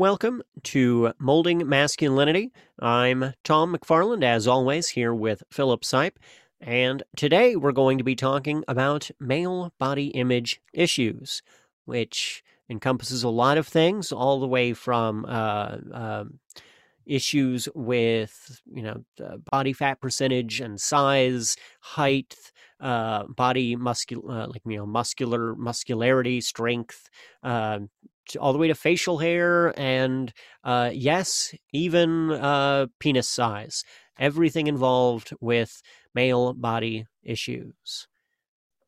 Welcome to Molding Masculinity. I'm Tom McFarland, as always, here with Philip Sipe. And today we're going to be talking about male body image issues, which encompasses a lot of things, all the way from uh, uh, issues with, you know, body fat percentage and size, height, uh, body muscular, uh, like you know, muscular muscularity, strength, uh, all the way to facial hair and uh, yes, even uh, penis size. Everything involved with male body issues.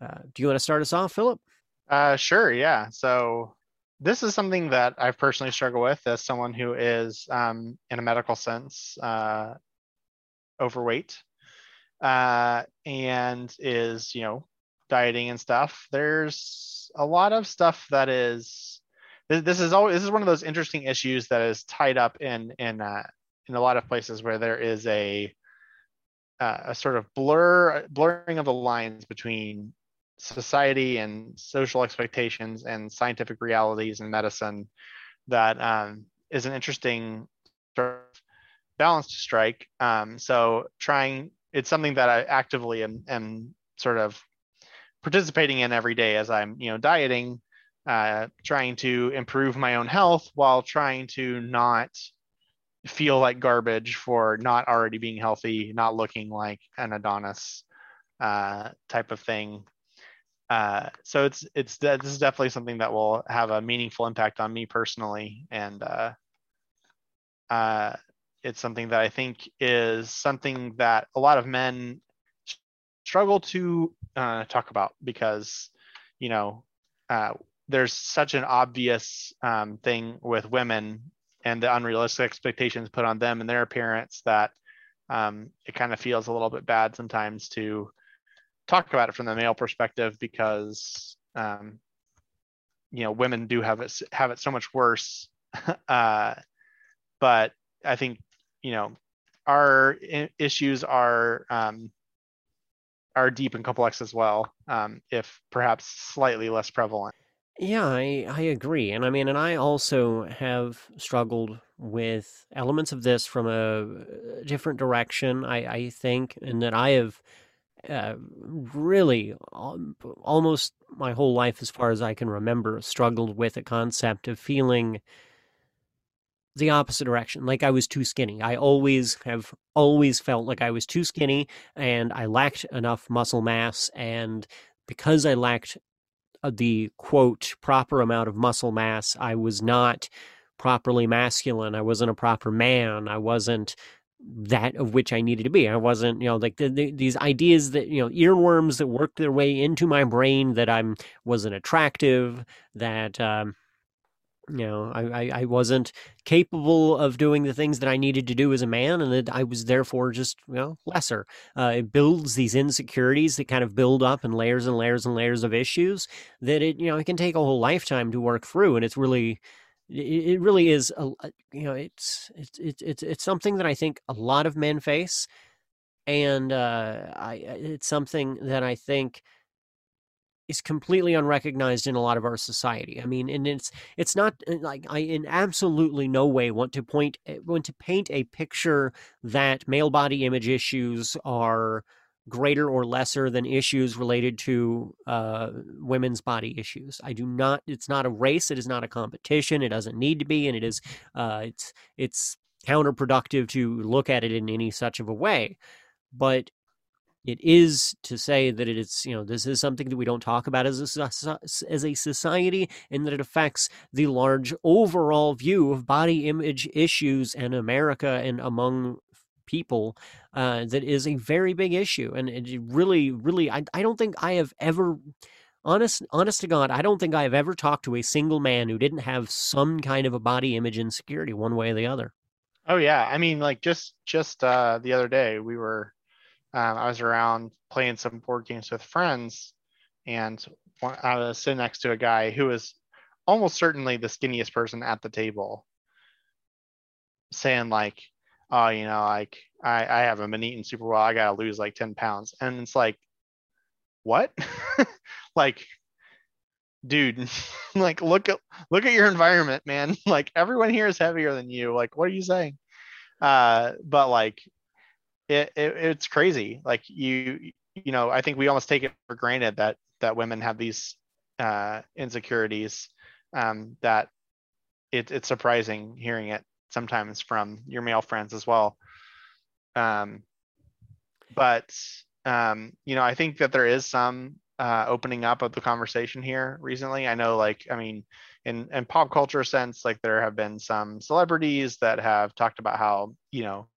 Uh, do you want to start us off, Philip? Uh, sure. Yeah. So this is something that I've personally struggled with as someone who is, um, in a medical sense, uh, overweight uh, and is, you know, dieting and stuff. There's a lot of stuff that is this, is always this is one of those interesting issues that is tied up in in uh, in a lot of places where there is a uh, a sort of blur blurring of the lines between society and social expectations and scientific realities and medicine that um, is an interesting sort of balance to strike. Um, so trying it's something that I actively am, am sort of participating in every day as I'm you know dieting uh, trying to improve my own health while trying to not feel like garbage for not already being healthy, not looking like an Adonis uh, type of thing. Uh, so it's it's this is definitely something that will have a meaningful impact on me personally, and uh, uh, it's something that I think is something that a lot of men struggle to uh, talk about because you know there's such an obvious um, thing with women and the unrealistic expectations put on them and their appearance that um, it kind of feels a little bit bad sometimes to talk about it from the male perspective because um, you know women do have it have it so much worse. Uh, but i think you know our issues are um, are deep and complex as well um, if perhaps slightly less prevalent yeah, I, I agree. And I mean, and I also have struggled with elements of this from a different direction, I, I think, and that I have uh, really almost my whole life, as far as I can remember, struggled with a concept of feeling the opposite direction, like I was too skinny. I always have always felt like I was too skinny and I lacked enough muscle mass. And because I lacked uh, the quote proper amount of muscle mass. I was not properly masculine. I wasn't a proper man. I wasn't that of which I needed to be. I wasn't, you know, like the, the, these ideas that you know earworms that worked their way into my brain that I'm wasn't attractive. That um, you know I, I, I wasn't capable of doing the things that i needed to do as a man and i was therefore just you know lesser. Uh, it builds these insecurities that kind of build up in layers and layers and layers of issues that it you know it can take a whole lifetime to work through and it's really it, really is a, you know it's it's it's it's something that i think a lot of men face and uh i it's something that i think is completely unrecognized in a lot of our society. I mean, and it's it's not uh, like I in absolutely no way want to point eh, want to paint a picture that male body image issues are greater or lesser than issues related to uh, women's body issues. I do not. It's not a race. It is not a competition. It doesn't need to be, and it is. Uh, it's it's counterproductive to look at it in any such of a way. But it is to say that it is you know this is something that we don't talk about as a as a society and that it affects the large overall view of body image issues in America and among people uh, that is a very big issue and it really really I, I don't think I have ever honest honest to god i don't think i have ever talked to a single man who didn't have some kind of a body image insecurity one way or the other. Oh yeah. I mean like just just uh the other day we were um, I was around playing some board games with friends, and I was sitting next to a guy who was almost certainly the skinniest person at the table, saying like, "Oh, you know, like I, I haven't been eating super well. I gotta lose like ten pounds," and it's like, what? like, dude, like look at look at your environment, man. Like everyone here is heavier than you. Like, what are you saying? Uh, but like it, it it's crazy. Like you you know, I think we almost take it for granted that that women have these uh insecurities um that it, it's surprising hearing it sometimes from your male friends as well. Um, but um, you know, I think that there is some uh, opening up of the conversation here recently. I know, like, I mean, in in pop culture sense, like there have been some celebrities that have talked about how you know,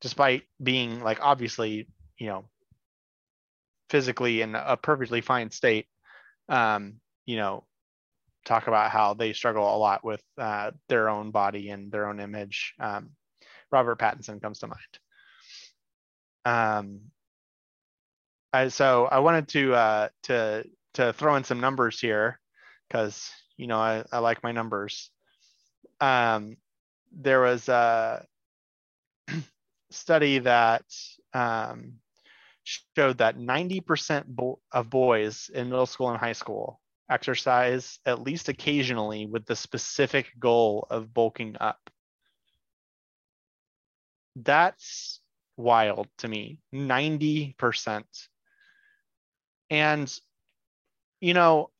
despite being like obviously you know physically in a perfectly fine state, um, you know, talk about how they struggle a lot with uh, their own body and their own image. Um, Robert Pattinson comes to mind. Um, I, so I wanted to uh, to to throw in some numbers here because you know I, I like my numbers. Um, there was a study that um, showed that 90% bo- of boys in middle school and high school exercise at least occasionally with the specific goal of bulking up. That's wild to me. 90%. And you know,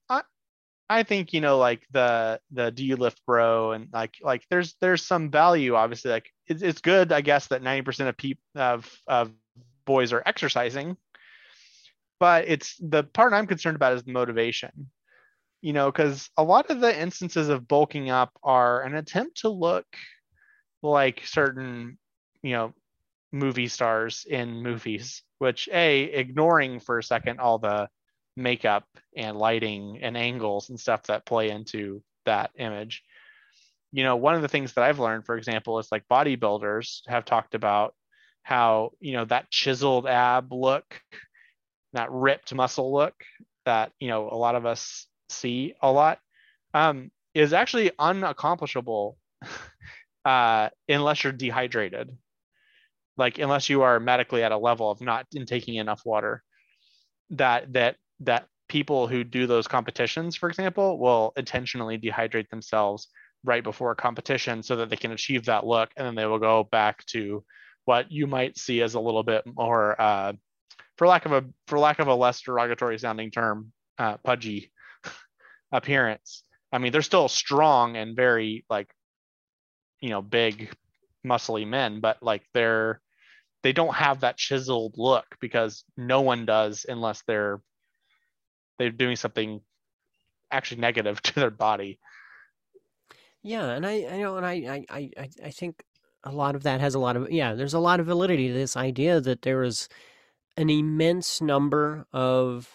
I think, you know, like the the do you lift bro? And like like there's there's some value obviously like it's, it's good I guess that 90% of people of of boys are exercising. But it's the part I'm concerned about is the motivation you know, because a lot of the instances of bulking up are an attempt to look like certain, you know, movie stars in movies, which a ignoring for a second all the makeup and lighting and angles and stuff that play into that image. You know, one of the things that I've learned, for example, is like bodybuilders have talked about how, you know, that chiseled ab look, that ripped muscle look that, you know, a lot of us see a lot um, is actually unaccomplishable uh, unless you're dehydrated. Like unless you are medically at a level of not in taking enough water, that that that people who do those competitions, for example, will intentionally dehydrate themselves right before a competition so that they can achieve that look, and then they will go back to what you might see as a little bit more, uh, for lack of a for lack of a less derogatory sounding term, uh, pudgy appearance. I mean, they're still strong and very like, you know, big, muscly men, but like they're they don't have that chiseled look because no one does unless they're they're doing something actually negative to their body. Yeah, and I, I know, and I, I, I, I think a lot of that has a lot of yeah. There's a lot of validity to this idea that there is an immense number of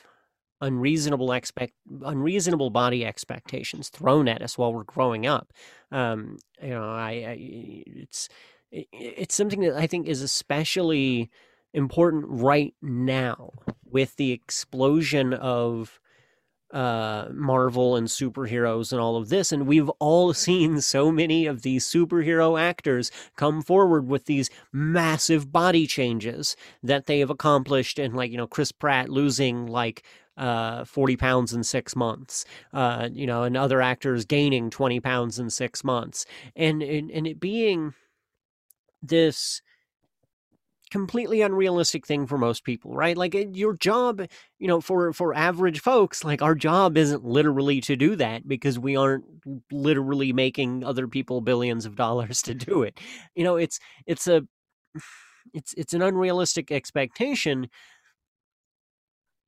unreasonable expect unreasonable body expectations thrown at us while we're growing up. Um, you know, I, I it's it, it's something that I think is especially important right now with the explosion of uh, Marvel and superheroes and all of this. And we've all seen so many of these superhero actors come forward with these massive body changes that they have accomplished. And, like, you know, Chris Pratt losing like uh, 40 pounds in six months, uh, you know, and other actors gaining 20 pounds in six months. And, and, and it being this completely unrealistic thing for most people right? Like your job you know for for average folks like our job isn't literally to do that because we aren't literally making other people billions of dollars to do it. You know it's it's a it's it's an unrealistic expectation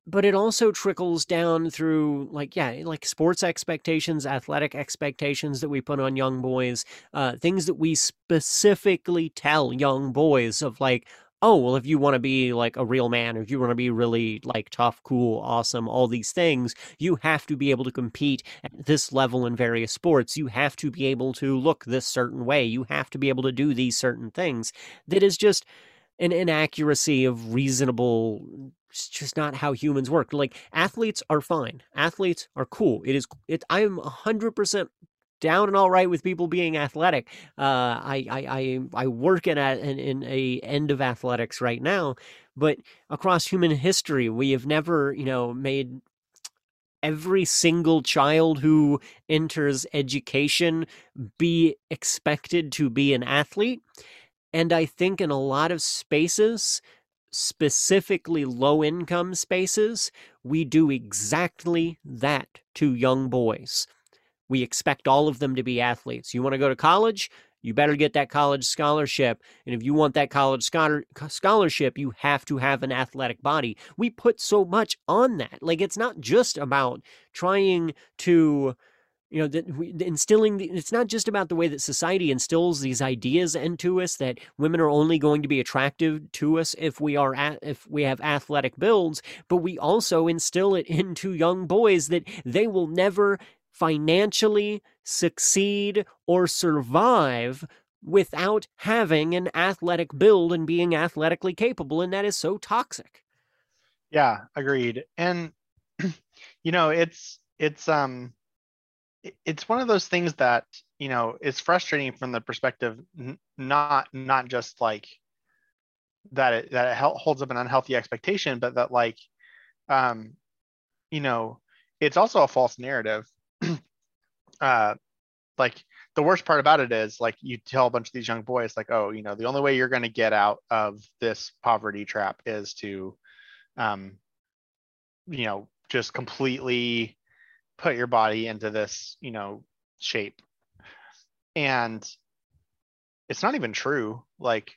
but it also trickles down through like yeah like sports expectations athletic expectations that we put on young boys uh, things that we specifically tell young boys of like oh well if you want to be like a real man or if you want to be really like tough cool awesome all these things you have to be able to compete at this level in various sports you have to be able to look this certain way you have to be able to do these certain things that is just an inaccuracy of reasonable it's just not how humans work. Like athletes are fine. Athletes are cool. It is it I am 100% down and all right with people being athletic. Uh, I, I, I, I work in a, in, in a end of athletics right now, but across human history, we have never, you know, made every single child who enters education be expected to be an athlete. And I think in a lot of spaces, specifically low income spaces, we do exactly that to young boys. We expect all of them to be athletes. You want to go to college? You better get that college scholarship. And if you want that college scholar- scholarship, you have to have an athletic body. We put so much on that. Like, it's not just about trying to you know instilling the, it's not just about the way that society instills these ideas into us that women are only going to be attractive to us if we are at, if we have athletic builds but we also instill it into young boys that they will never financially succeed or survive without having an athletic build and being athletically capable and that is so toxic. Yeah agreed. And you know it's it's um it's one of those things that you know is frustrating from the perspective not not just like that it that it holds up an unhealthy expectation but that like um you know it's also a false narrative uh like the worst part about it is like you tell a bunch of these young boys like oh you know the only way you're going to get out of this poverty trap is to um you know just completely put your body into this, you know, shape. And it's not even true. Like,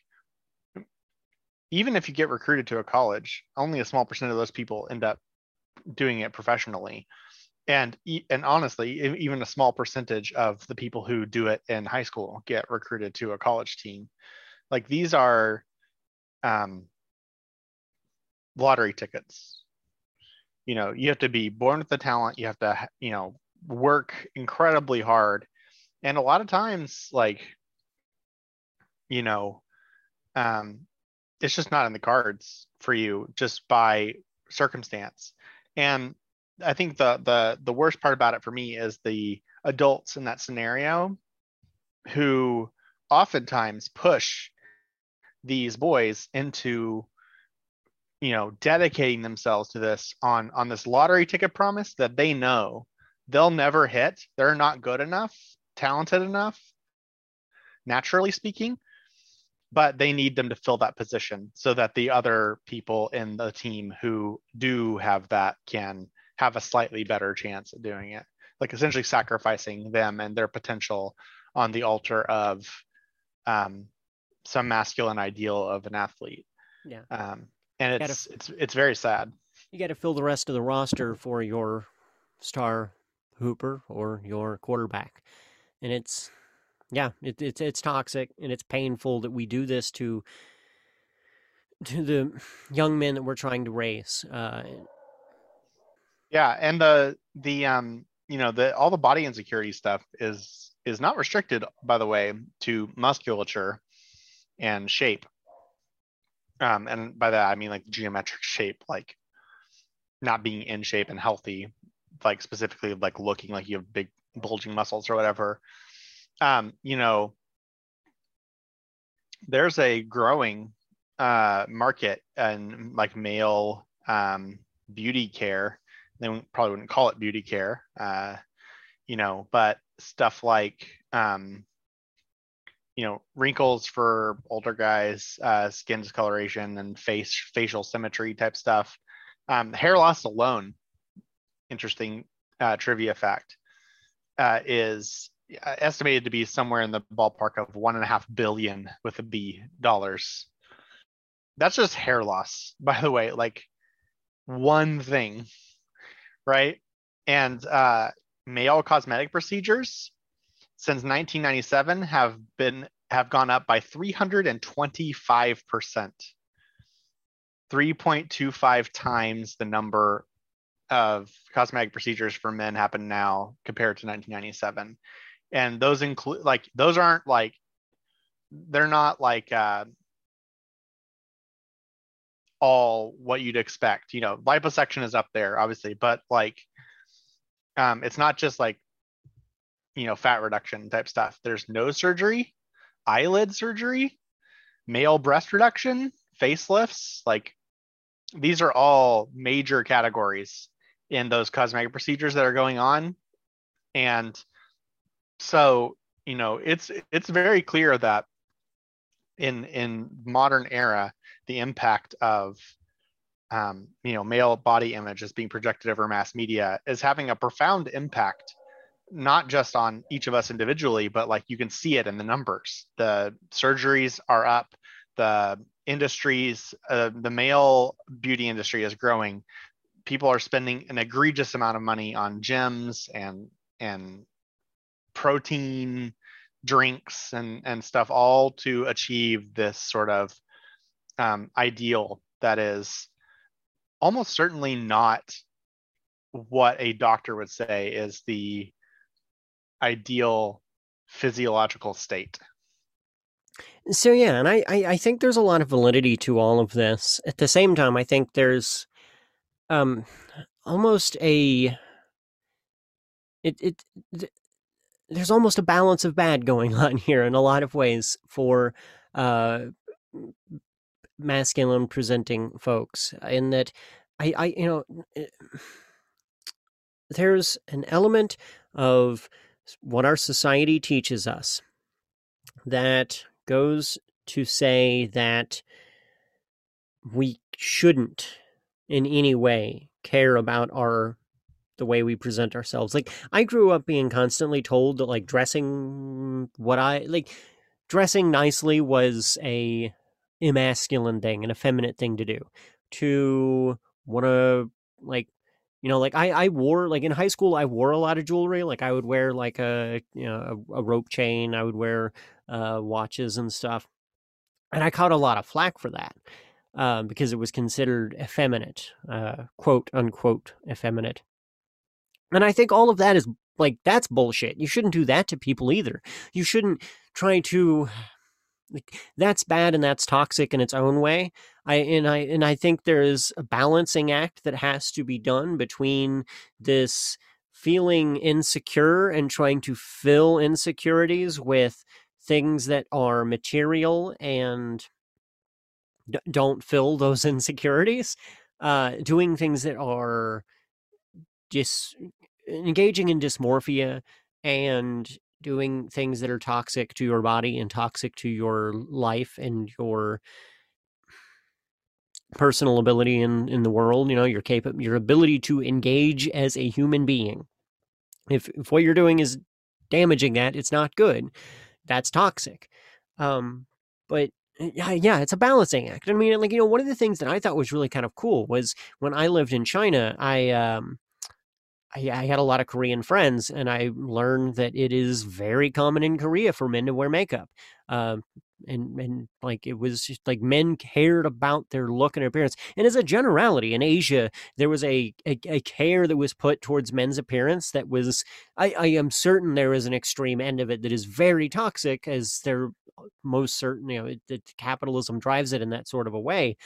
even if you get recruited to a college, only a small percent of those people end up doing it professionally. And and honestly, even a small percentage of the people who do it in high school get recruited to a college team. Like these are um, lottery tickets. You know you have to be born with the talent. You have to you know work incredibly hard. And a lot of times like you know um it's just not in the cards for you just by circumstance. And i think the the the worst part about it for me is the adults in that scenario who oftentimes push these boys into you know dedicating themselves to this on on this lottery ticket promise that they know they'll never hit they're not good enough talented enough naturally speaking but they need them to fill that position so that the other people in the team who do have that can have a slightly better chance at doing it like essentially sacrificing them and their potential on the altar of um, some masculine ideal of an athlete yeah um, and it's gotta, it's it's very sad. You got to fill the rest of the roster for your star hooper or your quarterback, and it's yeah, it, it's it's toxic and it's painful that we do this to to the young men that we're trying to raise. Uh, yeah, and the the um you know the all the body insecurity stuff is is not restricted by the way to musculature and shape um, and by that I mean like geometric shape, like not being in shape and healthy, like specifically like looking like you have big bulging muscles or whatever. Um, you know, there's a growing uh, market and like male um, beauty care. They probably wouldn't call it beauty care, uh, you know, but stuff like um, you know wrinkles for older guys uh, skin discoloration and face facial symmetry type stuff. Um, hair loss alone interesting uh, trivia fact uh, is uh, estimated to be somewhere in the ballpark of one and a half billion with a b dollars. That's just hair loss by the way like one thing right? And uh, male cosmetic procedures since 1997 have been have gone up by 325 percent. 3.25 times the number of cosmetic procedures for men happen now compared to 1997 and those include like those aren't like they're not like uh, all what you'd expect you know liposuction is up there obviously but like um, it's not just like you know, fat reduction type stuff. There's nose surgery, eyelid surgery, male breast reduction, facelifts. Like these are all major categories. in those cosmetic procedures that are going on. And so, you know, it's it's very clear that in in modern era, the impact of um, you know male body image is being projected over mass media is having a profound impact not just on each of us individually but like you can see it in the numbers. The surgeries are up the industries uh, the male beauty industry is growing. People are spending an egregious amount of money on gyms and and protein drinks and and stuff all to achieve this sort of um, ideal that is almost certainly not what a doctor would say is the ideal physiological state. So yeah, and I, I, I think there's a lot of validity to all of this. At the same time, I think there's um almost a it it there's almost a balance of bad going on here in a lot of ways for uh masculine presenting folks in that I, I you know there's an element of what our society teaches us that goes to say that we shouldn't in any way care about our the way we present ourselves. Like i grew up being constantly told that like dressing what i like dressing nicely was a emasculine thing, an effeminate thing to do. To want to like you know like I, I wore like in high school i wore a lot of jewelry. Like i would wear like a you know a, a rope chain. I would wear uh, watches and stuff. And i caught a lot of flack for that um, because it was considered effeminate uh, quote unquote effeminate and i think all of that is like that's bullshit you shouldn't do that to people either you shouldn't try to like, that's bad and that's toxic in its own way. I and I and I think there is a balancing act that has to be done between this feeling insecure and trying to fill insecurities with things that are material and d- don't fill those insecurities uh, doing things that are just engaging in dysmorphia and doing things that are toxic to your body and toxic to your life and your personal ability in, in the world, you know, your cap- your ability to engage as a human being. If if what you're doing is damaging that, it's not good. That's toxic. Um, but yeah, yeah, it's a balancing act. I mean, like you know, one of the things that I thought was really kind of cool was when I lived in China. I um, I, I had a lot of Korean friends, and I learned that it is very common in Korea for men to wear makeup. Um, and and like it was just like men cared about their look and appearance and as a generality in asia there was a, a, a care that was put towards men's appearance that was I, I am certain there is an extreme end of it that is very toxic as there most certain you know that capitalism drives it in that sort of a way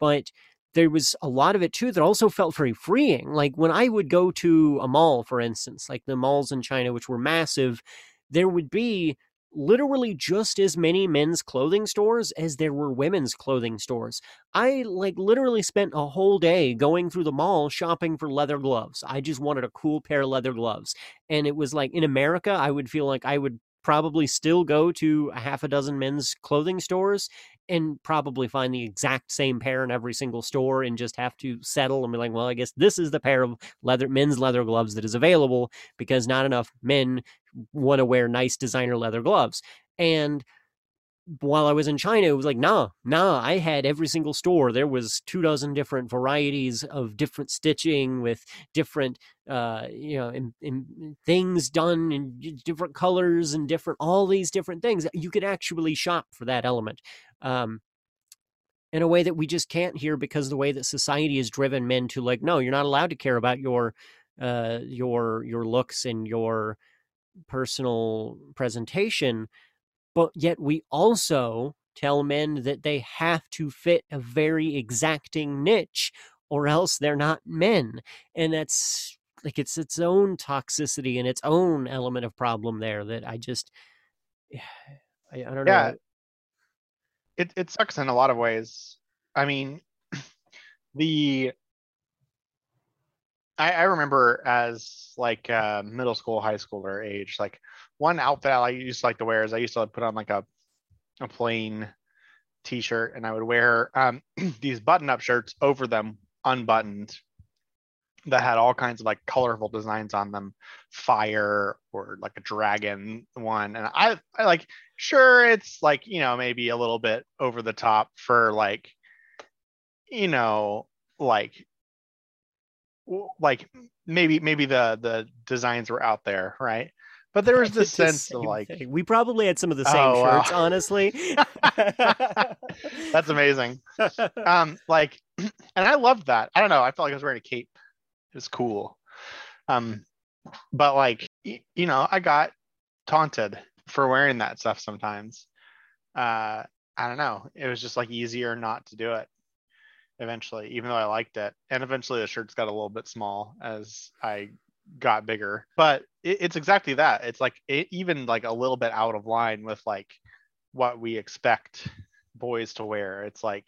but there was a lot of it too that also felt very freeing. Like when I would go to a mall, for instance, like the malls in China, which were massive, there would be literally just as many men's clothing stores as there were women's clothing stores. I like literally spent a whole day going through the mall shopping for leather gloves. I just wanted a cool pair of leather gloves. And it was like in America, I would feel like I would probably still go to a half a dozen men's clothing stores and probably find the exact same pair in every single store and just have to settle and be like, well, I guess this is the pair of leather men's leather gloves that is available because not enough men want to wear nice designer leather gloves. And while I was in China, it was like, nah, nah, I had every single store. There was two dozen different varieties of different stitching with different, uh, you know, in, in things done in different colors and different, all these different things. You could actually shop for that element. Um, in a way that we just can't here because the way that society has driven men to like, no, you're not allowed to care about your, uh, your, your looks and your personal presentation but yet we also tell men that they have to fit a very exacting niche or else they're not men. And that's like it's its own toxicity and its own element of problem there that I just I, I don't know. yeah, know. It it sucks in a lot of ways. I mean, the I, I remember as like uh, middle school, high schooler age, like one outfit I used to like to wear is I used to put on like a a plain t-shirt and I would wear um, these button-up shirts over them unbuttoned that had all kinds of like colorful designs on them. Fire or like a dragon one. And I, I like sure it's like you know maybe a little bit over the top for like you know like like maybe maybe the the designs were out there right but there was this sense of like thing. we probably had some of the same oh, shirts wow. honestly. That's amazing. Um like and i loved that. I don't know. I felt like i was wearing a cape. It was cool. Um but like you know i got taunted for wearing that stuff sometimes. Uh i don't know. It was just like easier not to do it eventually even though i liked it. And eventually the shirts got a little bit small as i got bigger. But it, it's exactly that. It's like it, even like a little bit out of line with like what we expect boys to wear. It's like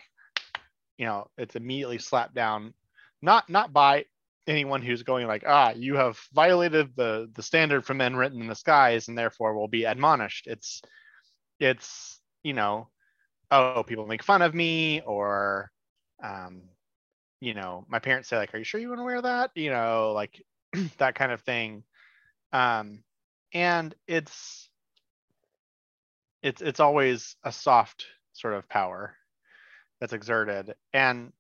you know it's immediately slapped down. Not not by anyone who's going like ah you have violated the the standard for men written in the skies and therefore will be admonished. It's it's you know oh people make fun of me or um you know my parents say like are you sure you want to wear that? You know like that kind of thing. Um and it's it's it's always a soft sort of power that's exerted. And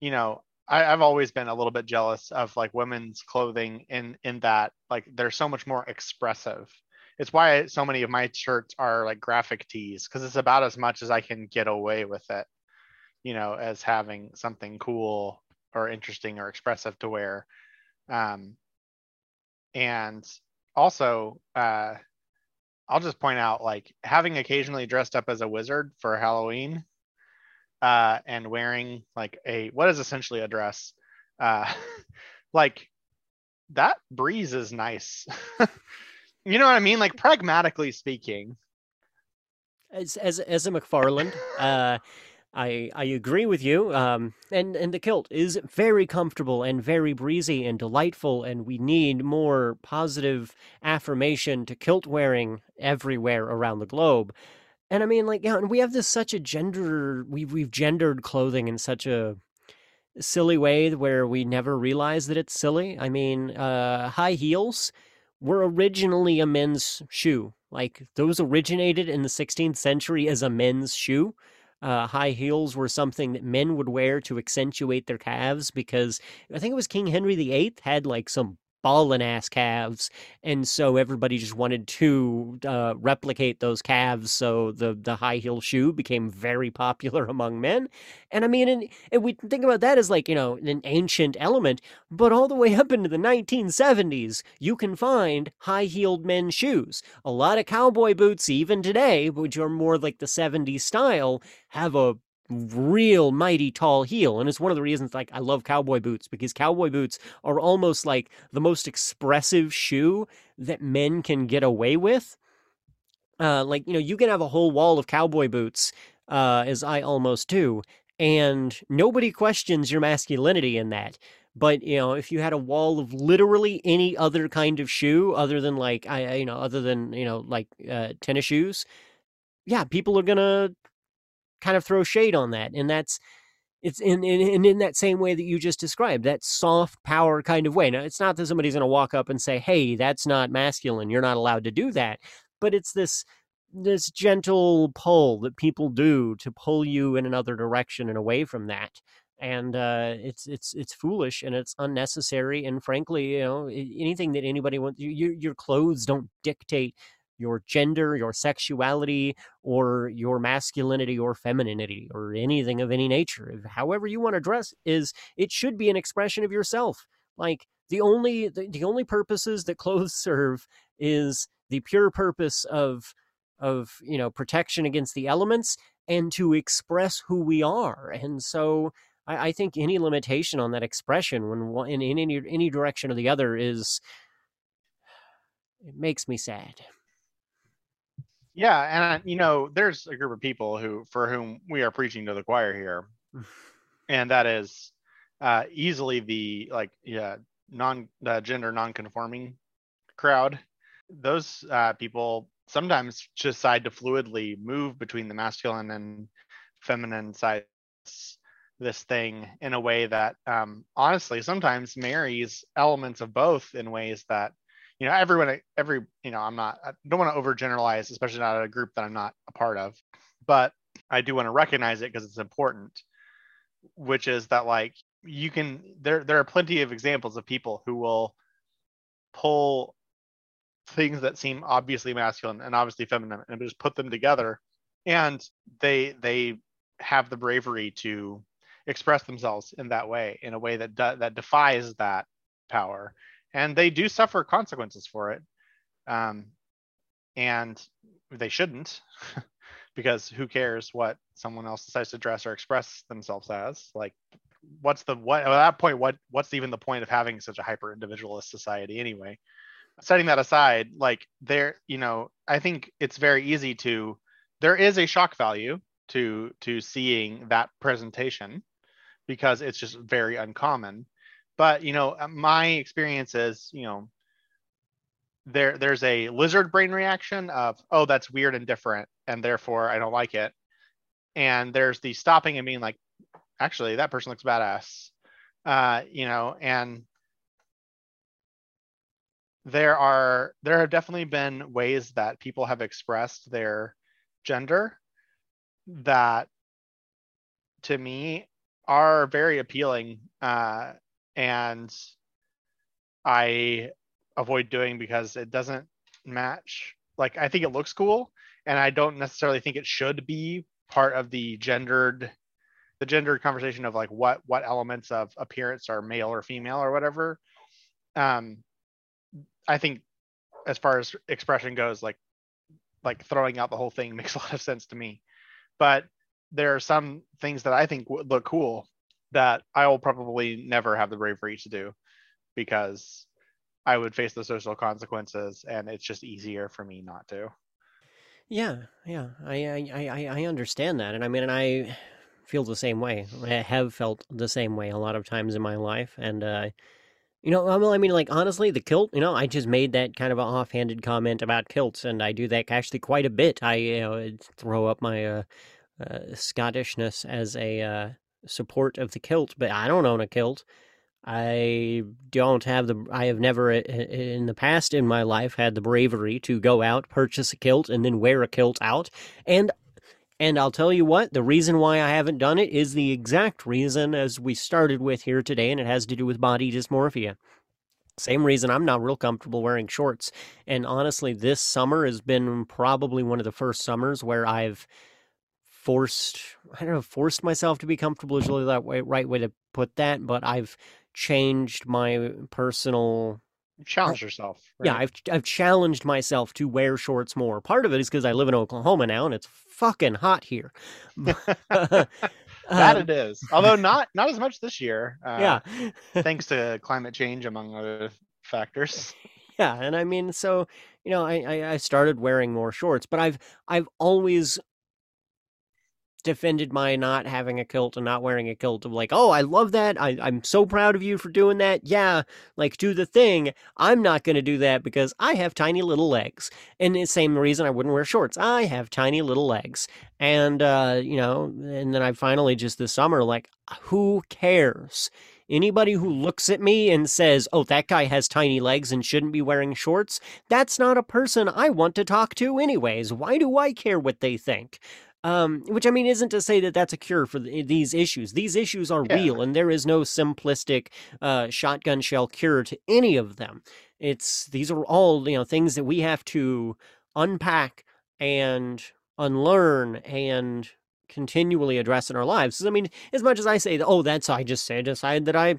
you know I, have always been a little bit jealous of like women's clothing in in that like they're so much more expressive. It's why so many of my shirts are like graphic tees because it's about as much as i can get away with it you know as having something cool or interesting or expressive to wear um, and also, uh, I'll just point out like having occasionally dressed up as a wizard for Halloween uh, and wearing like a what is essentially a dress, uh, like that breeze is nice. you know what I mean? Like pragmatically speaking. As as as a McFarland, uh, I I agree with you. Um, and and the kilt is very comfortable and very breezy and delightful, and we need more positive affirmation to kilt wearing everywhere around the globe. And I mean, like, yeah, and we have this such a gender we've we've gendered clothing in such a silly way where we never realize that it's silly. I mean, uh, high heels were originally a men's shoe. Like those originated in the 16th century as a men's shoe uh, high heels were something that men would wear to accentuate their calves because I think it was King Henry VIII had like some ballin' ass calves, and so everybody just wanted to uh, replicate those calves. So the the high heel shoe became very popular among men. And I mean, and, and we think about that as like you know an ancient element, but all the way up into the 1970s, you can find high heeled men's shoes. A lot of cowboy boots, even today, which are more like the 70s style, have a real mighty tall heel and it's one of the reasons like I love cowboy boots because cowboy boots are almost like the most expressive shoe that men can get away with. Uh like you know you can have a whole wall of cowboy boots uh as I almost do and nobody questions your masculinity in that. But you know if you had a wall of literally any other kind of shoe other than like I you know other than you know like uh tennis shoes yeah people are to kind of throw shade on that. And that's it's in, in in that same way that you just described, that soft power kind of way. Now, it's not that somebody's going to walk up and say, "Hey, that's not masculine. You're not allowed to do that." But it's this this gentle pull that people do to pull you in another direction and away from that. And uh, it's it's it's foolish and it's unnecessary. And frankly, you know, anything that anybody wants, your your clothes don't dictate your gender, your sexuality, or your masculinity or femininity, or anything of any nature. However you want to dress is it should be an expression of yourself. Like the only the, the only purposes that clothes serve is the pure purpose of of you know protection against the elements and to express who we are. And so I, I think any limitation on that expression when in, in any any direction or the other is it makes me sad. Yeah, and you know, there's a group of people who for whom we are preaching to the choir here, and that is uh, easily the like yeah non uh, gender non-conforming crowd. Those uh, people sometimes decide to fluidly move between the masculine and feminine sides this thing in a way that um, honestly sometimes marries elements of both in ways that you know everyone every you know i'm not i don't want to overgeneralize especially not a group that i'm not a part of but i do want to recognize it because it's important which is that like you can there there are plenty of examples of people who will pull things that seem obviously masculine and obviously feminine and just put them together and they they have the bravery to express themselves in that way in a way that de- that defies that power and they do suffer consequences for it. Um, and they shouldn't because who cares what someone else decides to dress or express themselves as? Like what's the what at that point what what's even the point of having such a hyper individualist society anyway? Setting that aside like there you know i think it's very easy to there is a shock value to to seeing that presentation because it's just very uncommon but you know uh, my experience is you know there there's a lizard brain reaction of oh that's weird and different and therefore i don't like it. And there's the stopping and being like actually that person looks badass. Uh you know and there are there have definitely been ways that people have expressed their gender that to me are very appealing uh, and I avoid doing because it doesn't match. Like I think it looks cool, and I don't necessarily think it should be part of the gendered the gendered conversation of like what what elements of appearance are male or female or whatever. Um, I think as far as expression goes, like like throwing out the whole thing makes a lot of sense to me. But there are some things that I think would look cool that I will probably never have the bravery to do because I would face the social consequences and it's just easier for me not to. Yeah, yeah. I I I, I understand that. And I mean and I feel the same way. I have felt the same way a lot of times in my life and uh you know, I mean, like honestly, the kilt. You know, I just made that kind of an offhanded comment about kilts, and I do that actually quite a bit. I, you know, throw up my uh, uh, Scottishness as a uh, support of the kilt, but I don't own a kilt. I don't have the. I have never in the past in my life had the bravery to go out, purchase a kilt, and then wear a kilt out. And and I'll tell you what, the reason why I haven't done it is the exact reason as we started with here today, and it has to do with body dysmorphia. Same reason I'm not real comfortable wearing shorts. And honestly, this summer has been probably one of the first summers where I've forced I don't know forced myself to be comfortable is really that way right way to put that, but I've changed my personal You've yourself. Right? Yeah, I've I've challenged myself to wear shorts more. Part of it is because I live in Oklahoma now and it's fucking hot here. that um, it is. Although not not as much this year. Uh, yeah. thanks to climate change among other factors. Yeah, and I mean, so you know, I, I started wearing more shorts, but I've I've always defended my not having a kilt and not wearing a kilt of like, oh, I love that. I, I'm so proud of you for doing that. Yeah, like do the thing. I'm not going to do that because I have tiny little legs. And the same reason I wouldn't wear shorts. I have tiny little legs. And, uh, you know, and then I finally just this summer, like, who cares? Anybody who looks at me and says, oh, that guy has tiny legs and shouldn't be wearing shorts, that's not a person I want to talk to, anyways. Why do I care what they think? Um, which I mean isn't to say that that's a cure for the, these issues. These issues are yeah. real, and there is no simplistic uh, shotgun shell cure to any of them. It's these are all you know things that we have to unpack and unlearn and continually address in our lives. I mean, as much as I say, oh, that's I just say decide that I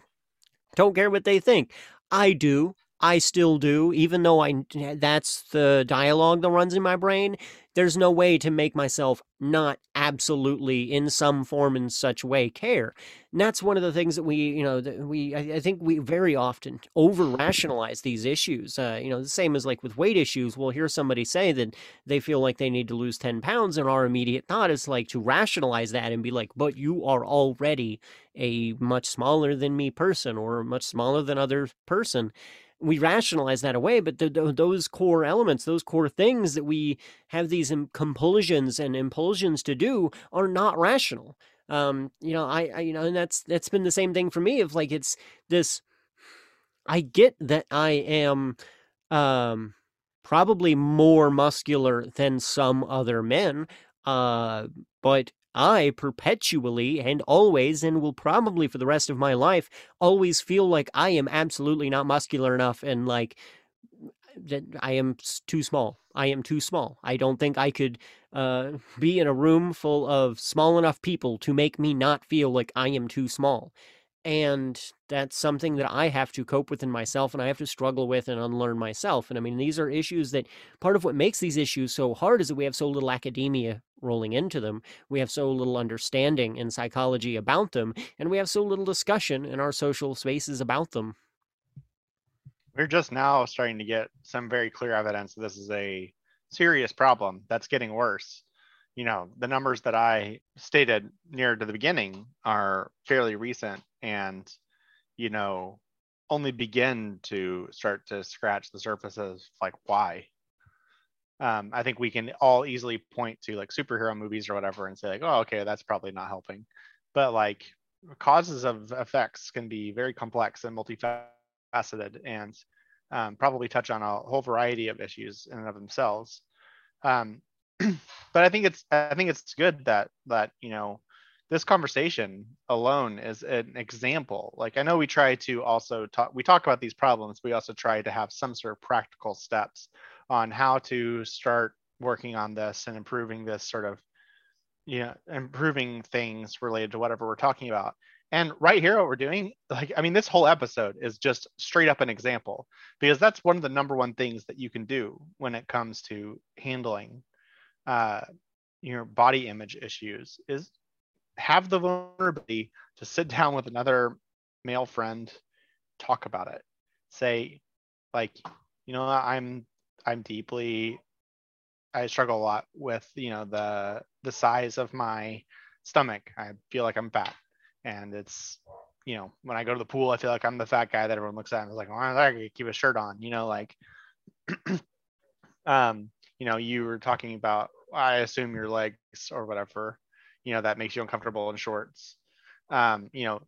don't care what they think. I do. I still do, even though I that's the dialogue that runs in my brain. There's no way to make myself not absolutely in some form in such way care. And that's one of the things that we, you know, that we I, I think we very often over rationalize these issues. Uh, you know, the same as like with weight issues. We'll hear somebody say that they feel like they need to lose 10 pounds, and our immediate thought is like to rationalize that and be like, but you are already a much smaller than me person or much smaller than other person we rationalize that away, but the, the, those core elements, those core things that we have these compulsions and impulsions to do are not rational. Um, you know, I, I, you know, and that's that's been the same thing for me. Of like, it's this. I get that I am, um, probably more muscular than some other men, uh, but I perpetually and always, and will probably for the rest of my life, always feel like I am absolutely not muscular enough and like that I am too small. I am too small. I don't think I could uh, be in a room full of small enough people to make me not feel like I am too small. And that's something that I have to cope with in myself and I have to struggle with and unlearn myself. And I mean, these are issues that part of what makes these issues so hard is that we have so little academia rolling into them. We have so little understanding in psychology about them, and we have so little discussion in our social spaces about them. We're just now starting to get some very clear evidence that this is a serious problem that's getting worse you know the numbers that i stated near to the beginning are fairly recent and you know only begin to start to scratch the surface of like why. Um, i think we can all easily point to like superhero movies or whatever and say like oh okay that's probably not helping. But like causes of effects can be very complex and multifaceted and um, probably touch on a whole variety of issues in and of themselves. Um, but I think it's I think it's good that that you know this conversation alone is an example. Like I know we try to also talk we talk about these problems. We also try to have some sort of practical steps on how to start working on this and improving this sort of you know improving things related to whatever we're talking about. And right here, what we're doing, like, I mean, this whole episode is just straight up an example because that's one of the number one things that you can do when it comes to handling uh, your body image issues is have the vulnerability to sit down with another male friend, talk about it. Say, like, you know, I'm I'm deeply I struggle a lot with, you know, the the size of my stomach. I feel like I'm fat. And it's, you know, when I go to the pool, I feel like I'm the fat guy that everyone looks at and is like, oh, I gotta keep a shirt on, you know, like um, you know, you were talking about I assume your legs or whatever, you know, that makes you uncomfortable in shorts. Um, you know,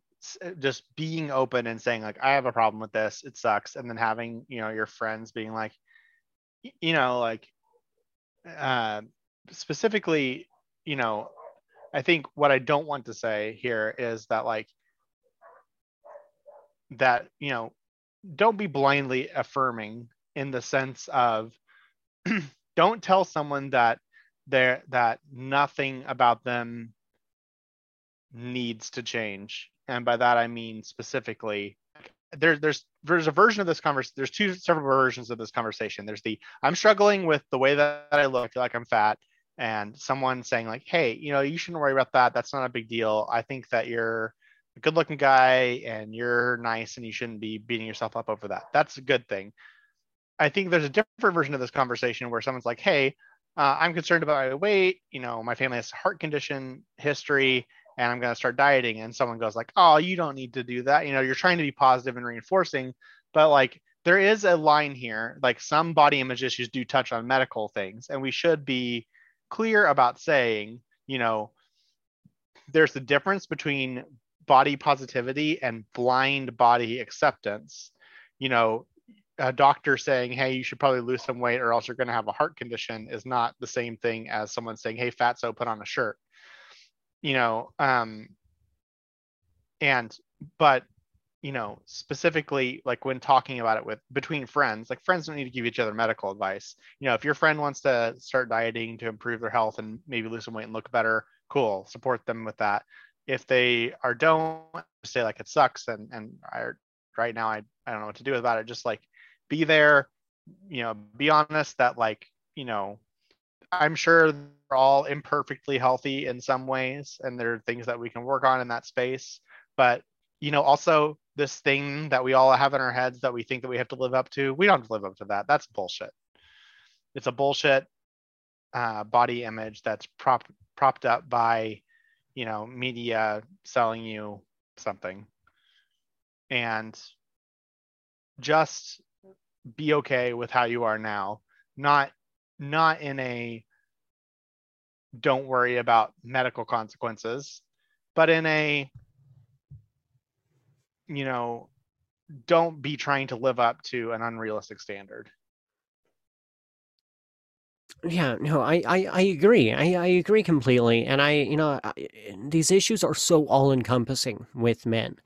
uh, just being open and saying like, I have a problem with this, it sucks, and then having you know your friends being like, you know, like, uh, specifically, you know, I think what I don't want to say here is that like that you know don't be blindly affirming in the sense of don't tell someone that there that nothing about them needs to change. And by that i mean specifically there, there's there's a version of this conversation there's two several versions of this conversation. There's the i'm struggling with the way that i look I feel like i'm fat and someone saying like hey you know you shouldn't worry about that that's not a big deal. I think that you're a good looking guy and you're nice and you shouldn't be beating yourself up over that. That's a good thing. I think there's a different version of this conversation where someone's like hey uh, I'm concerned about my weight. You know, my family has heart condition history, and I'm going to start dieting. And someone goes like, "Oh, you don't need to do that." You know, you're trying to be positive and reinforcing, but like there is a line here. Like some body image issues do touch on medical things, and we should be clear about saying, you know, there's a difference between body positivity and blind body acceptance. You know, a doctor saying, "Hey, you should probably lose some weight, or else you're going to have a heart condition," is not the same thing as someone saying, "Hey, fatso, put on a shirt." You know, um, and but you know, specifically like when talking about it with between friends, like friends don't need to give each other medical advice. You know, if your friend wants to start dieting to improve their health and maybe lose some weight and look better, cool, support them with that. If they are don't say like it sucks and and I right now I I don't know what to do about it, just like be there you know be honest that like you know i'm sure they're all imperfectly healthy in some ways and there are things that we can work on in that space. But you know also this thing that we all have in our heads that we think that we have to live up to we don't live up to that. That's bullshit. It's a bullshit uh, body image that's prop, propped up by you know media selling you something. And just be okay with how you are now. Not not in a don't worry about medical consequences but in a you know don't be trying to live up to an unrealistic standard. Yeah no i i, I agree. I, I agree completely. And i you know I, these issues are so all encompassing with men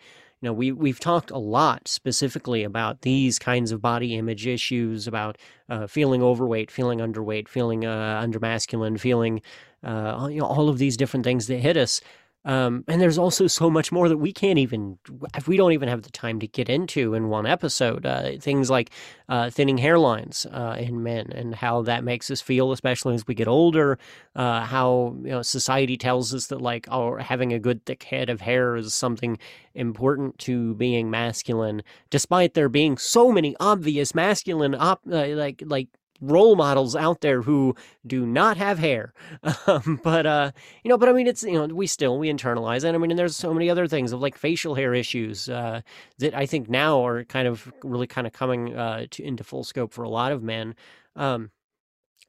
you know, we we've talked a lot specifically about these kinds of body image issues, about uh, feeling overweight, feeling underweight, feeling uh, undermasculine, feeling uh, you know all of these different things that hit us. Um, and there's also so much more that we can't even, we don't even have the time to get into in one episode. Uh, things like uh, thinning hairlines uh, in men and how that makes us feel, especially as we get older. Uh, how you know society tells us that like, oh, having a good thick head of hair is something important to being masculine, despite there being so many obvious masculine op- uh, like like role models out there who do not have hair. Um, but uh, you know, but I mean, it's you know, we still we internalize it. I mean, and there's so many other things of like facial hair issues uh, that I think now are kind of really kind of coming uh, to, into full scope for a lot of men. Um,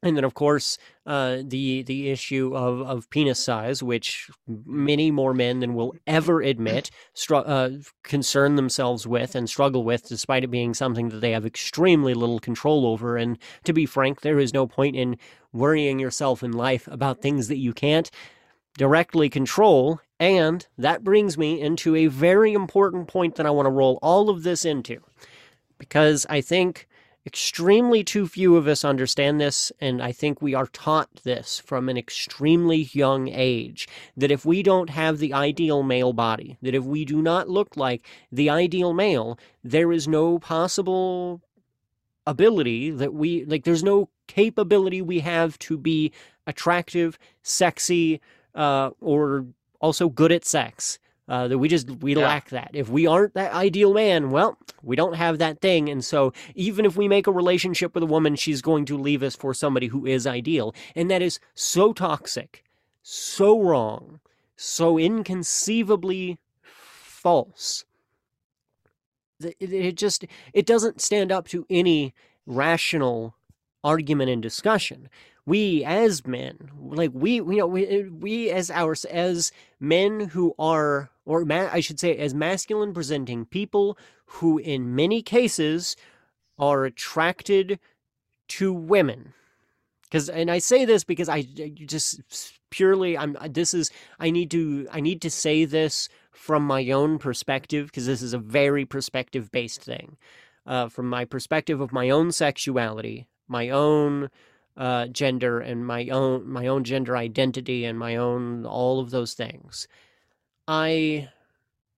and then, of course, uh, the the issue of, of penis size, which many more men than will ever admit str- uh, concern themselves with and struggle with, despite it being something that they have extremely little control over. And to be frank, there is no point in worrying yourself in life about things that you can't directly control. And that brings me into a very important point that I want to roll all of this into, because I think Extremely too few of us understand this, and I think we are taught this from an extremely young age that if we don't have the ideal male body, that if we do not look like the ideal male, there is no possible ability that we like, there's no capability we have to be attractive, sexy, uh, or also good at sex. Uh, that we just we yeah. lack that. If we aren't that ideal man, well, we don't have that thing. And so even if we make a relationship with a woman, she's going to leave us for somebody who is ideal, and that is so toxic, so wrong, so inconceivably false. It, it just it doesn't stand up to any rational argument and discussion we as men like we you know we, we as our as men who are or ma- I should say as masculine presenting people who in many cases are attracted to women because and I say this because I just purely I'm this is I need to I need to say this from my own perspective because this is a very perspective based thing uh, from my perspective of my own sexuality my own uh, gender and my own my own gender identity and my own all of those things. I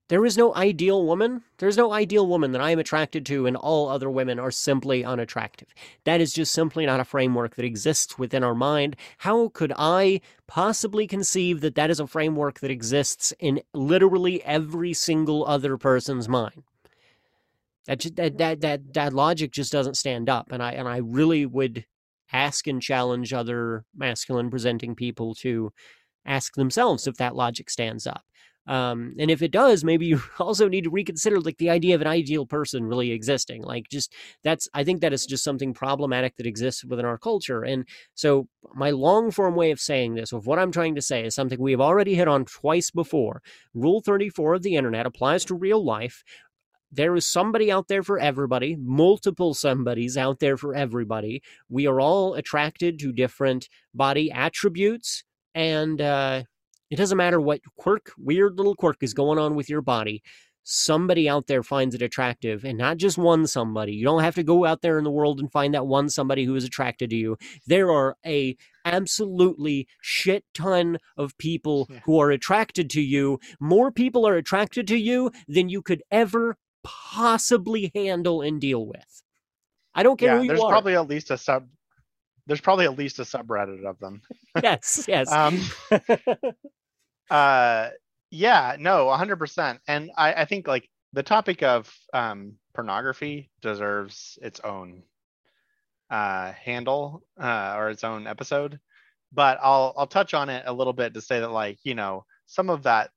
there is no ideal woman. There's no ideal woman that I am attracted to, and all other women are simply unattractive. That is just simply not a framework that exists within our mind. How could I possibly conceive that that is a framework that exists in literally every single other person's mind? That that that that, that logic just doesn't stand up, and I and I really would ask and challenge other masculine presenting people to ask themselves if that logic stands up. Um, and if it does, maybe you also need to reconsider like the idea of an ideal person really existing. Like just that's I think that is just something problematic that exists within our culture. And so my long form way of saying this, of what I'm trying to say, is something we have already hit on twice before. Rule 34 of the internet applies to real life there is somebody out there for everybody, multiple somebodies out there for everybody. We are all attracted to different body attributes, and uh, it doesn't matter what quirk, weird little quirk is going on with your body. Somebody out there finds it attractive, and not just one somebody. You don't have to go out there in the world and find that one somebody who is attracted to you. There are a absolutely shit ton of people yeah. who are attracted to you. More people are attracted to you than you could ever possibly handle and deal with. I don't care yeah, who you there's are. probably at least a sub. There's probably at least a subreddit of them. yes, yes. Um, uh, yeah, no, 100%. And I, I think like the topic of um, pornography deserves its own uh, handle uh, or its own episode. But I'll I'll touch on it a little bit to say that like you know some of that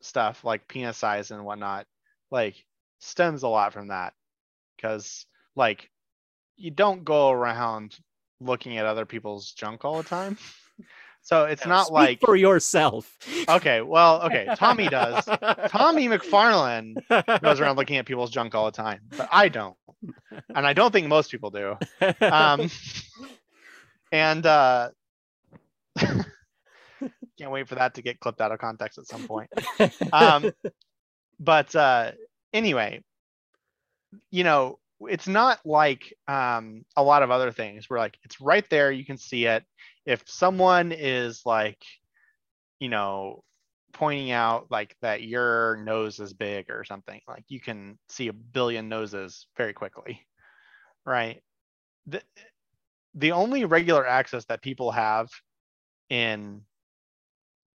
stuff like penis size and whatnot like stems a lot from that because like you don't go around looking at other people's junk all the time. So it's not like for yourself. okay, well, okay, Tommy does. Tommy McFarlane goes around looking at people's junk all the time, but I don't, and I don't think most people do. Um, and uh, can't wait for that to get clipped out of context at some point. Um, but uh, anyway, you know, it's not like um, a lot of other things where like it's right there, you can see it. If someone is like, you know, pointing out like that your nose is big or something, like you can see a billion noses very quickly, right? The, the only regular access that people have in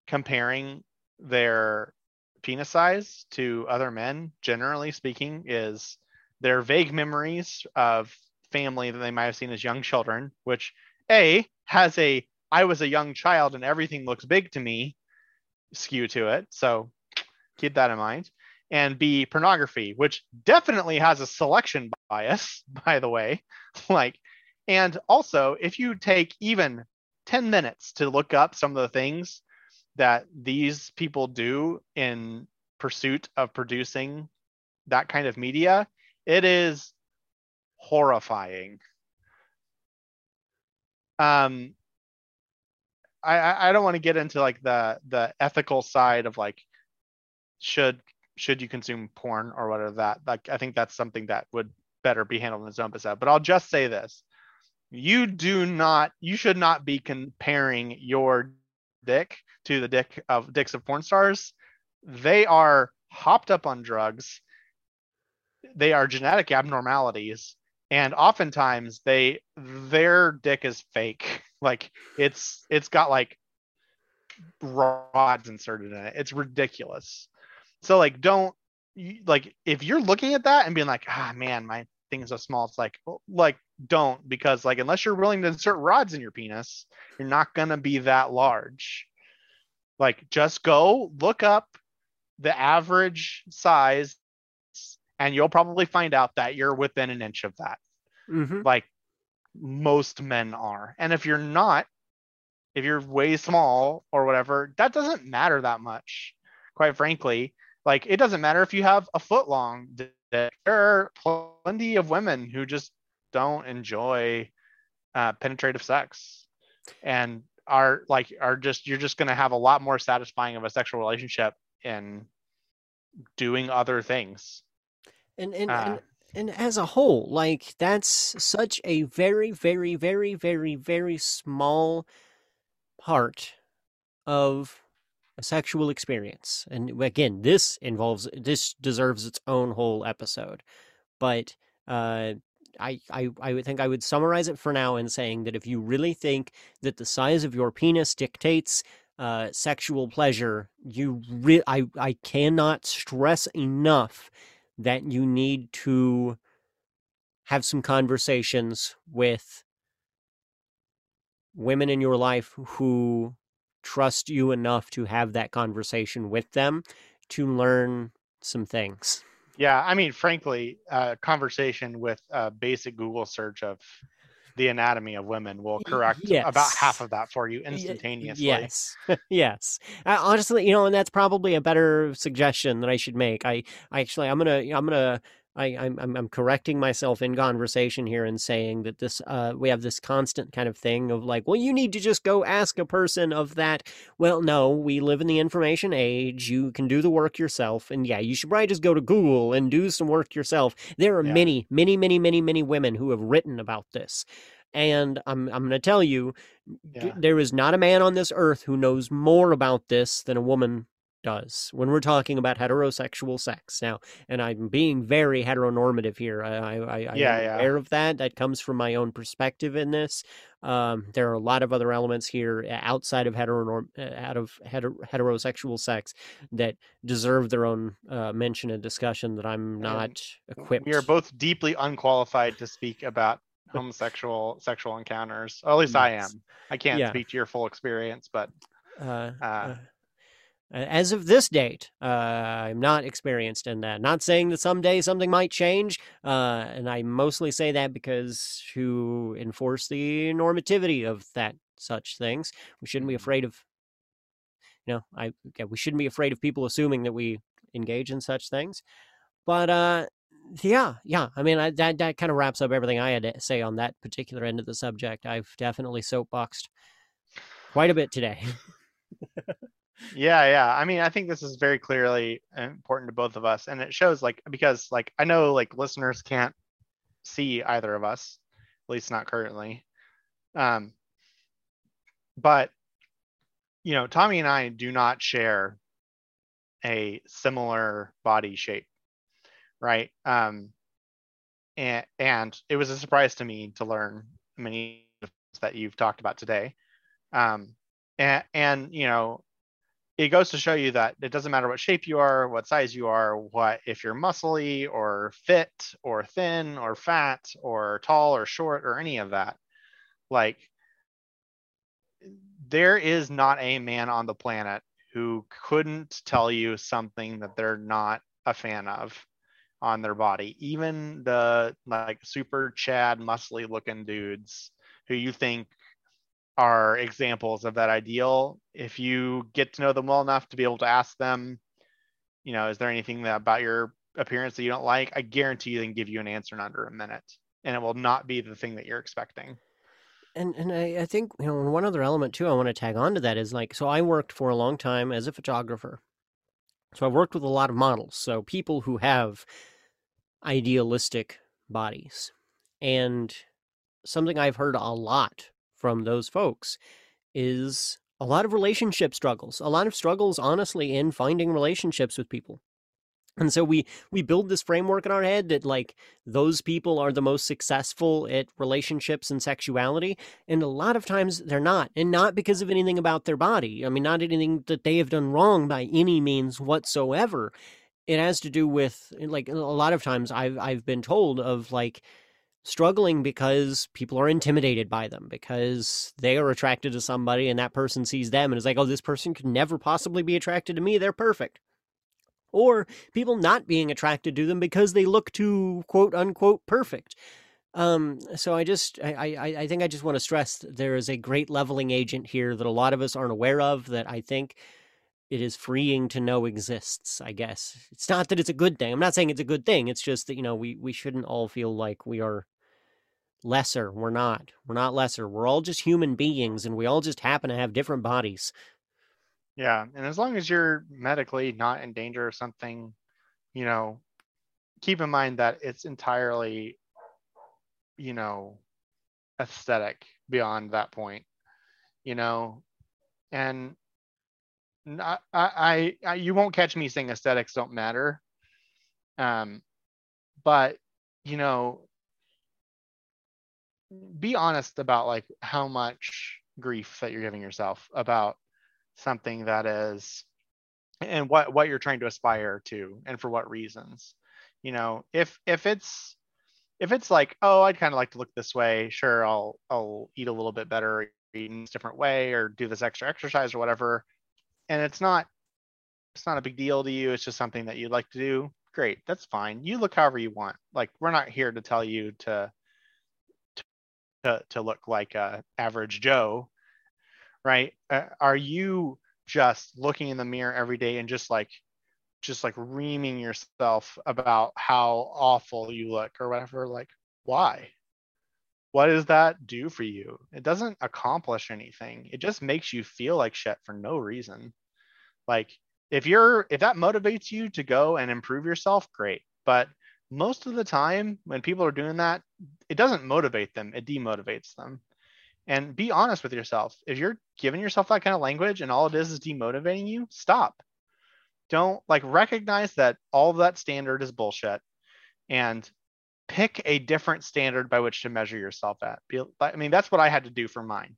comparing their penis size to other men, generally speaking, is their vague memories of family that they might have seen as young children, which A has a I was a young child and everything looks big to me skew to it. So keep that in mind. And B, pornography, which definitely has a selection bias, by the way. like, and also, if you take even 10 minutes to look up some of the things that these people do in pursuit of producing that kind of media, it is horrifying. Um, I I don't want to get into like the the ethical side of like should should you consume porn or whatever that like I think that's something that would better be handled in its own episode. But I'll just say this: you do not you should not be comparing your dick to the dick of dicks of porn stars. They are hopped up on drugs. They are genetic abnormalities and oftentimes they their dick is fake. Like it's it's got like rods inserted in it. It's ridiculous. So like don't like if you're looking at that and being like ah man my thing is so small it's like like don't because like unless you're willing to insert rods in your penis you're not gonna be that large. Like just go look up the average size and you'll probably find out that you're within an inch of that. Mhm. like most men are. And if you're not if you're way small or whatever that doesn't matter that much quite frankly. Like it doesn't matter if you have a foot long. There are plenty of women who just don't enjoy uh, penetrative sex and are like are just you're just going to have a lot more satisfying of a sexual relationship in doing other things And and, Uh, and and as a whole, like that's such a very, very, very, very, very small part of a sexual experience. And again, this involves this deserves its own whole episode. But uh I, I, I would think I would summarize it for now in saying that if you really think that the size of your penis dictates uh, sexual pleasure, you re- I, I cannot stress enough that you need to have some conversations with women in your life who trust you enough to have that conversation with them to learn some things. Yeah, I mean, frankly, a conversation with a basic Google search of the anatomy of women will correct about half of that for you instantaneously. Yes, yes. Uh, honestly, you know, and that's probably a better suggestion that I should make. I, I actually, I'm gonna, I'm gonna, I, I'm, I'm, I'm correcting myself in conversation here and saying that this, uh, we have this constant kind of thing of like, well, you need to just go ask a person of that. Well, no, we live in the information age. You can do the work yourself, and yeah, you should probably just go to Google and do some work yourself. There are Yeah. many, many, many, many, many women who have written about this. And I'm I'm going to tell you, d- Yeah. there is not a man on this earth who knows more about this than a woman does when we're talking about heterosexual sex now and i'm being very heteronormative here i i, I Yeah, am yeah. aware of that that comes from my own perspective in this um, there are a lot of other elements here uh, outside of heteronorm uh, out of hetero, heterosexual sex that deserve their own uh, mention and discussion that i'm not equipped We are both deeply unqualified to speak about homosexual sexual encounters. Or at least I am. I can't Yeah. speak to your full experience, but uh, uh, uh, as of this date, uh, I'm not experienced in that. Not saying that someday something might change, uh, and I mostly say that because to enforce the normativity of that such things, we shouldn't be Mhm. afraid of. You know, I yeah, we shouldn't be afraid of people assuming that we engage in such things. But uh, yeah, yeah. I mean, I, that that kind of wraps up everything I had to say on that particular end of the subject. I've definitely soapboxed quite a bit today. Yeah, yeah. I mean, I think this is very clearly important to both of us, and it shows like because like I know like listeners can't see either of us, at least not currently. Um, but you know, Tommy and I do not share a similar body shape, right? Um, and and it was a surprise to me to learn many of that you've talked about today. Um, and and you know, it goes to show you that it doesn't matter what shape you are, what size you are, what if you're muscly or fit or thin or fat or tall or short or any of that. Like there is not a man on the planet who couldn't tell you something that they're not a fan of on their body. Even the like super Chad muscly looking dudes who you think are examples of that ideal. If you get to know them well enough to be able to ask them, you know, is there anything that about your appearance that you don't like? I guarantee you they can give you an answer in under a minute, and it will not be the thing that you're expecting. And and I, I think you know one other element too I want to tag on to that is like so I worked for a long time as a photographer. So I've worked with a lot of models, so people who have idealistic bodies. And something I've heard a lot from those folks is a lot of relationship struggles, a lot of struggles honestly in finding relationships with people. And so we we build this framework in our head that like those people are the most successful at relationships and sexuality and a lot of times they're not and not because of anything about their body. I mean not anything that they have done wrong by any means whatsoever. It has to do with like a lot of times I've I've been told of like struggling because people are intimidated by them because they are attracted to somebody and that person sees them and is like, "Oh, this person could never possibly be attracted to me. They're perfect." or people not being attracted to them because they look too quote unquote perfect. Um, so I just I, I I think I just want to stress there is a great leveling agent here that a lot of us aren't aware of that I think it is freeing to know exists, I guess. It's not that it's a good thing. I'm not saying it's a good thing. It's just that, you know, we we shouldn't all feel like we are lesser. We're not. We're not lesser. We're all just human beings and we all just happen to have different bodies. Yeah, and as long as you're medically not in danger of something, you know, keep in mind that it's entirely, you know, aesthetic beyond that point, you know, and I, I, I, you won't catch me saying aesthetics don't matter, um, but you know, be honest about like how much grief that you're giving yourself about something that is and what what you're trying to aspire to and for what reasons. You know if if it's if it's like oh i'd kind of like to look this way. Sure i'll i'll eat a little bit better eat in this different way or do this extra exercise or whatever and it's not it's not a big deal to you it's just something that you'd like to do great that's fine. You look however you want. Like we're not here to tell you to to, to look like a average joe right? Uh, are you just looking in the mirror every day and just like just like reaming yourself about how awful you look or whatever? Like why? What does that do for you? It doesn't accomplish anything. It just makes you feel like shit for no reason. Like if you're if that motivates you to go and improve yourself great. But most of the time when people are doing that it doesn't motivate them it demotivates them and be honest with yourself if you're giving yourself that kind of language and all it is is demotivating you stop don't like recognize that all of that standard is bullshit and pick a different standard by which to measure yourself at. I mean, that's what I had to do for mine,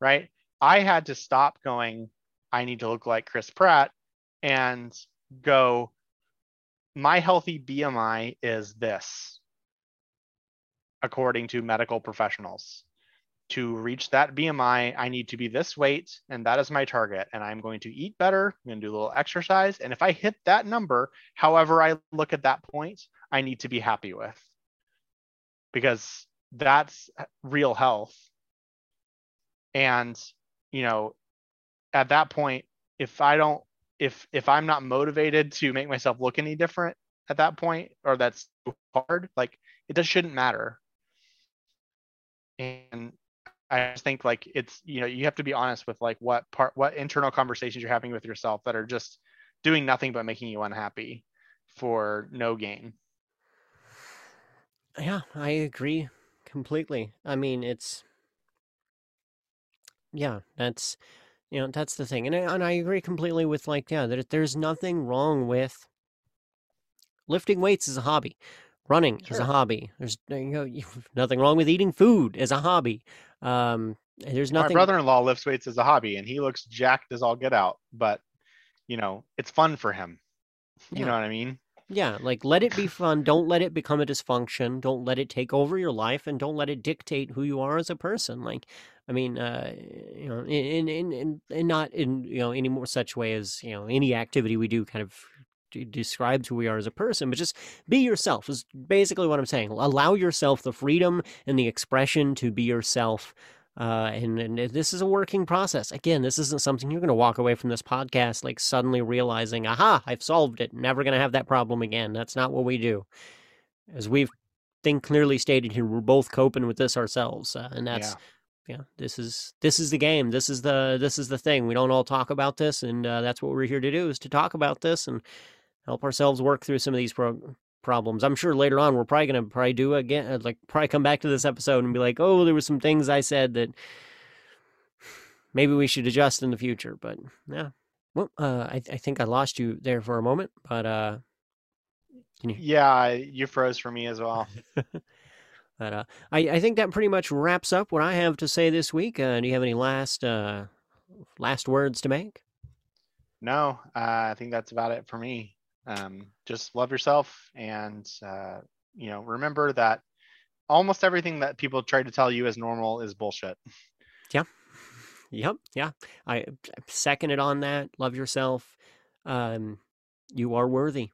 right? I had to stop going, I need to look like Chris Pratt and go, my healthy BMI is this, according to medical professionals. To reach that BMI, I need to be this weight, and that is my target. And I'm going to eat better, I'm going to do a little exercise. And if I hit that number, however I look at that point, I need to be happy with because that's real health. And, you know, at that point, if I don't if if I'm not motivated to make myself look any different at that point, or that's hard, like it just shouldn't matter. And I just think like it's you know you have to be honest with like what part what internal conversations you're having with yourself that are just doing nothing but making you unhappy for no gain. Yeah, I agree completely. I mean, it's yeah, that's you know that's the thing, and I, and I agree completely with like yeah that there's nothing wrong with lifting weights as a hobby, running sure. as a hobby. There's you know nothing wrong with eating food as a hobby. Um, there's nothing. My brother-in-law lifts weights as a hobby, and he looks jacked as all get out. But you know, it's fun for him. You yeah. know what I mean? Yeah, like let it be fun. Don't let it become a dysfunction. Don't let it take over your life, and don't let it dictate who you are as a person. Like, I mean, uh, you know, in in in, not in you know any more such way as you know any activity we do kind of describes who we are as a person, but just be yourself is basically what I'm saying. Allow yourself the freedom and the expression to be yourself uh, and, and this is a working process. Again, this isn't something you're going to walk away from this podcast like suddenly realizing, aha, I've solved it. Never going to have that problem again. That's not what we do. As we've think clearly stated here, we're both coping with this ourselves, uh, and that's yeah. Yeah. This is this is the game. This is the this is the thing. We don't all talk about this, and uh, that's what we're here to do is to talk about this and help ourselves work through some of these pro- problems. I'm sure later on we're probably going to probably do again, uh, like probably come back to this episode and be like, oh, there were some things I said that maybe we should adjust in the future. But yeah, well, uh, I, I think I lost you there for a moment, but uh, can you? Yeah, you froze for me as well. but uh, I, I think that pretty much wraps up what I have to say this week. Uh, do you have any last uh, last words to make? No, uh, I think that's about it for me. Um, just love yourself and uh, you know remember that almost everything that people try to tell you is normal is bullshit. Yeah. Yep yeah. I second it on that love yourself. Um, you are worthy